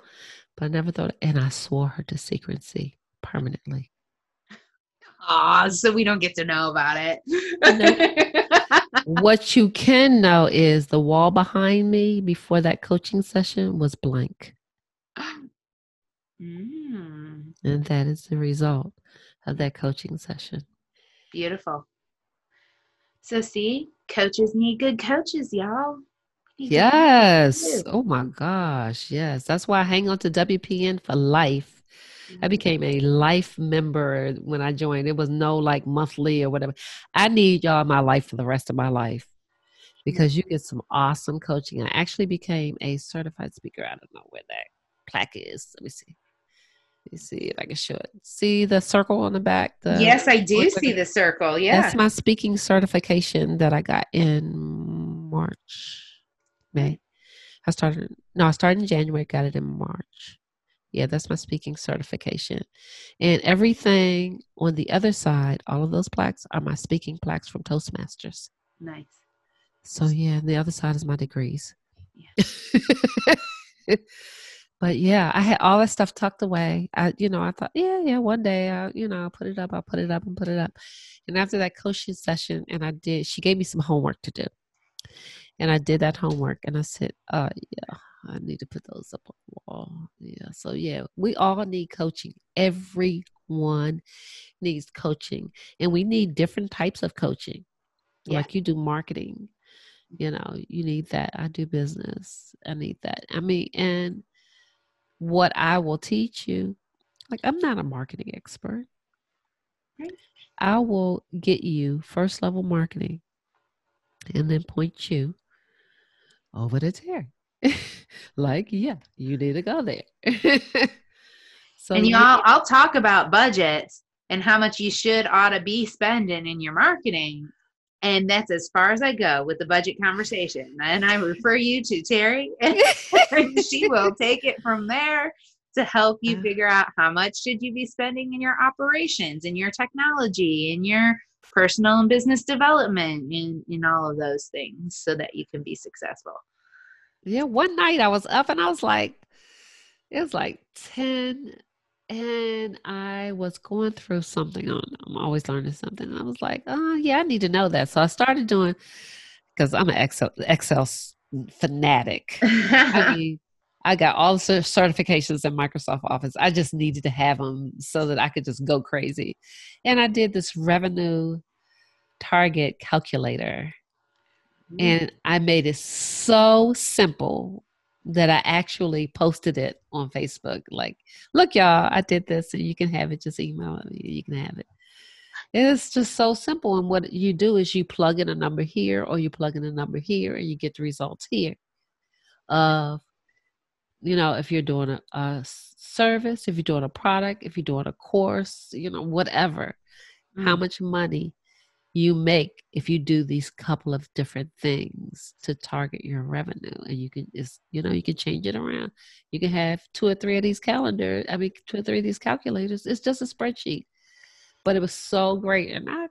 but I never thought, and I swore her to secrecy permanently. Ah, so we don't get to know about it. what you can know is the wall behind me before that coaching session was blank. (gasps) Mm. And that is the result of that coaching session. Beautiful. So, see, coaches need good coaches, y'all. Yes. Oh my gosh. Yes. That's why I hang on to WPN for life. I mm-hmm. became a life member when I joined. It was no like monthly or whatever. I need y'all in my life for the rest of my life because you get some awesome coaching. I actually became a certified speaker. I don't know where that plaque is. Let me see. Let me see if I can show it. See the circle on the back? The yes, I do see the circle. Yeah. That's my speaking certification that I got in March. May. I started no, I started in January, got it in March. Yeah, that's my speaking certification. And everything on the other side, all of those plaques are my speaking plaques from Toastmasters. Nice. So yeah, the other side is my degrees. Yeah. (laughs) but yeah, I had all that stuff tucked away. I, you know, I thought, yeah, yeah, one day, I, you know, I'll put it up, I'll put it up and put it up. And after that coaching session, and I did, she gave me some homework to do. And I did that homework and I said, uh, yeah, I need to put those up on the wall. Yeah. So yeah, we all need coaching. Everyone needs coaching. And we need different types of coaching. Yeah. Like you do marketing. You know, you need that. I do business. I need that. I mean, and what I will teach you, like I'm not a marketing expert. Right. I will get you first level marketing and then point you over to Terri. (laughs) like, yeah, you need to go there. (laughs) so and y'all, I'll talk about budgets and how much you should ought to be spending in your marketing. And that's as far as I go with the budget conversation. And I refer you to Terri, (laughs) and she will take it from there to help you uh. figure out how much should you be spending in your operations, in your technology, in your personal and business development, in in all of those things, so that you can be successful. Yeah, one night I was up and I was like, it was like 10 and I was going through something on I'm always learning something. And I was like, oh yeah, I need to know that. So I started doing because I'm an Excel Excel fanatic. I (laughs) mean, I got all the certifications in Microsoft Office. I just needed to have them so that I could just go crazy. And I did this revenue target calculator and mm-hmm. I made it so simple that I actually posted it on Facebook. Like, look, y'all, I did this, and you can have it. Just email me, you can have it. It's just so simple. And what you do is you plug in a number here, or you plug in a number here, and you get the results here. Of, you know, if you're doing a, a service, if you're doing a product, if you're doing a course, you know, whatever, mm. how much money you make if you do these couple of different things to target your revenue and you can just you know you can change it around. You can have two or three of these calendars i mean two or three of these calculators. It's just a spreadsheet. But it was so great and i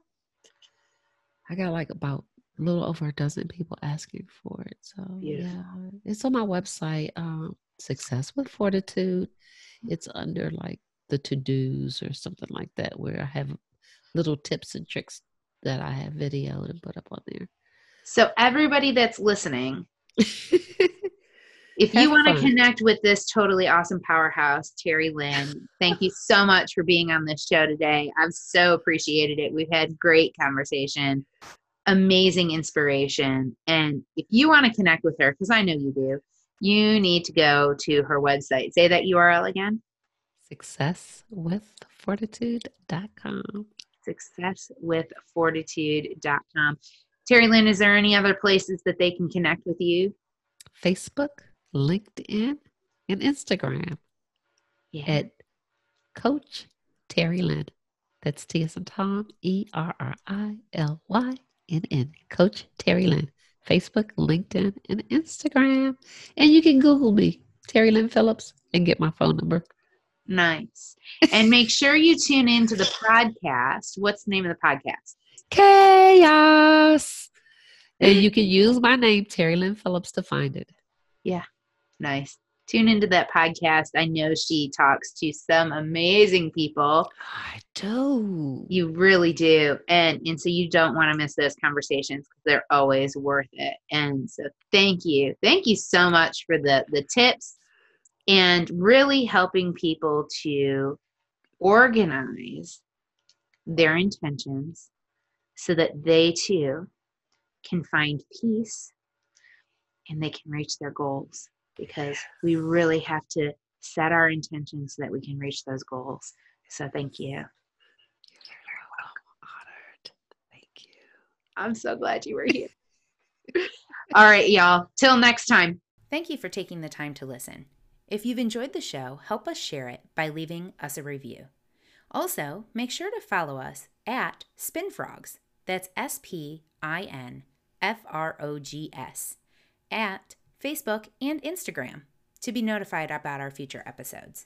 i got like about a little over a dozen people asking for it. So Beautiful. yeah it's on my website um success with fortitude. It's under like the to-dos or something like that where i have little tips and tricks that I have videoed and put up on there. So everybody that's listening, if (laughs) you want to connect with this totally awesome powerhouse, Terri Lynn, thank you so much for being on this show today. I've so appreciated it. We've had great conversation, amazing inspiration. And if you want to connect with her, because I know you do, you need to go to her website. Say that URL again. Successwithfortitude.com successwithfortitude.com. Terri Lynn, is there any other places that they can connect with you? Facebook, LinkedIn, and Instagram Yeah. at Coach Terri Lynn. That's T as in Tom, E R R I L Y N N. Coach Terri Lynn. Facebook, LinkedIn, and Instagram. And you can Google me, Terry Lynn Phillips, and get my phone number. Nice. and make (laughs) sure you tune in to the podcast. What's the name of the podcast? Chaos. And you can (laughs) use my name, Terri Lynn Phillips, to find it. Yeah. Nice. Tune into that podcast. I know she talks to some amazing people. I do. You really do. And and so you don't want to miss those conversations because they're always worth it. And so thank you. Thank you so much for the the tips and really helping people to organize their intentions so that they too can find peace and they can reach their goals because we really have to set our intentions so that we can reach those goals. So thank you. Honored. Thank you. I'm so glad you were here. (laughs) All right, y'all. Till next time. Thank you for taking the time to listen. If you've enjoyed the show, help us share it by leaving us a review. Also, make sure to follow us at Spinfrogs. That's S P I N F R O G S at Facebook and Instagram to be notified about our future episodes.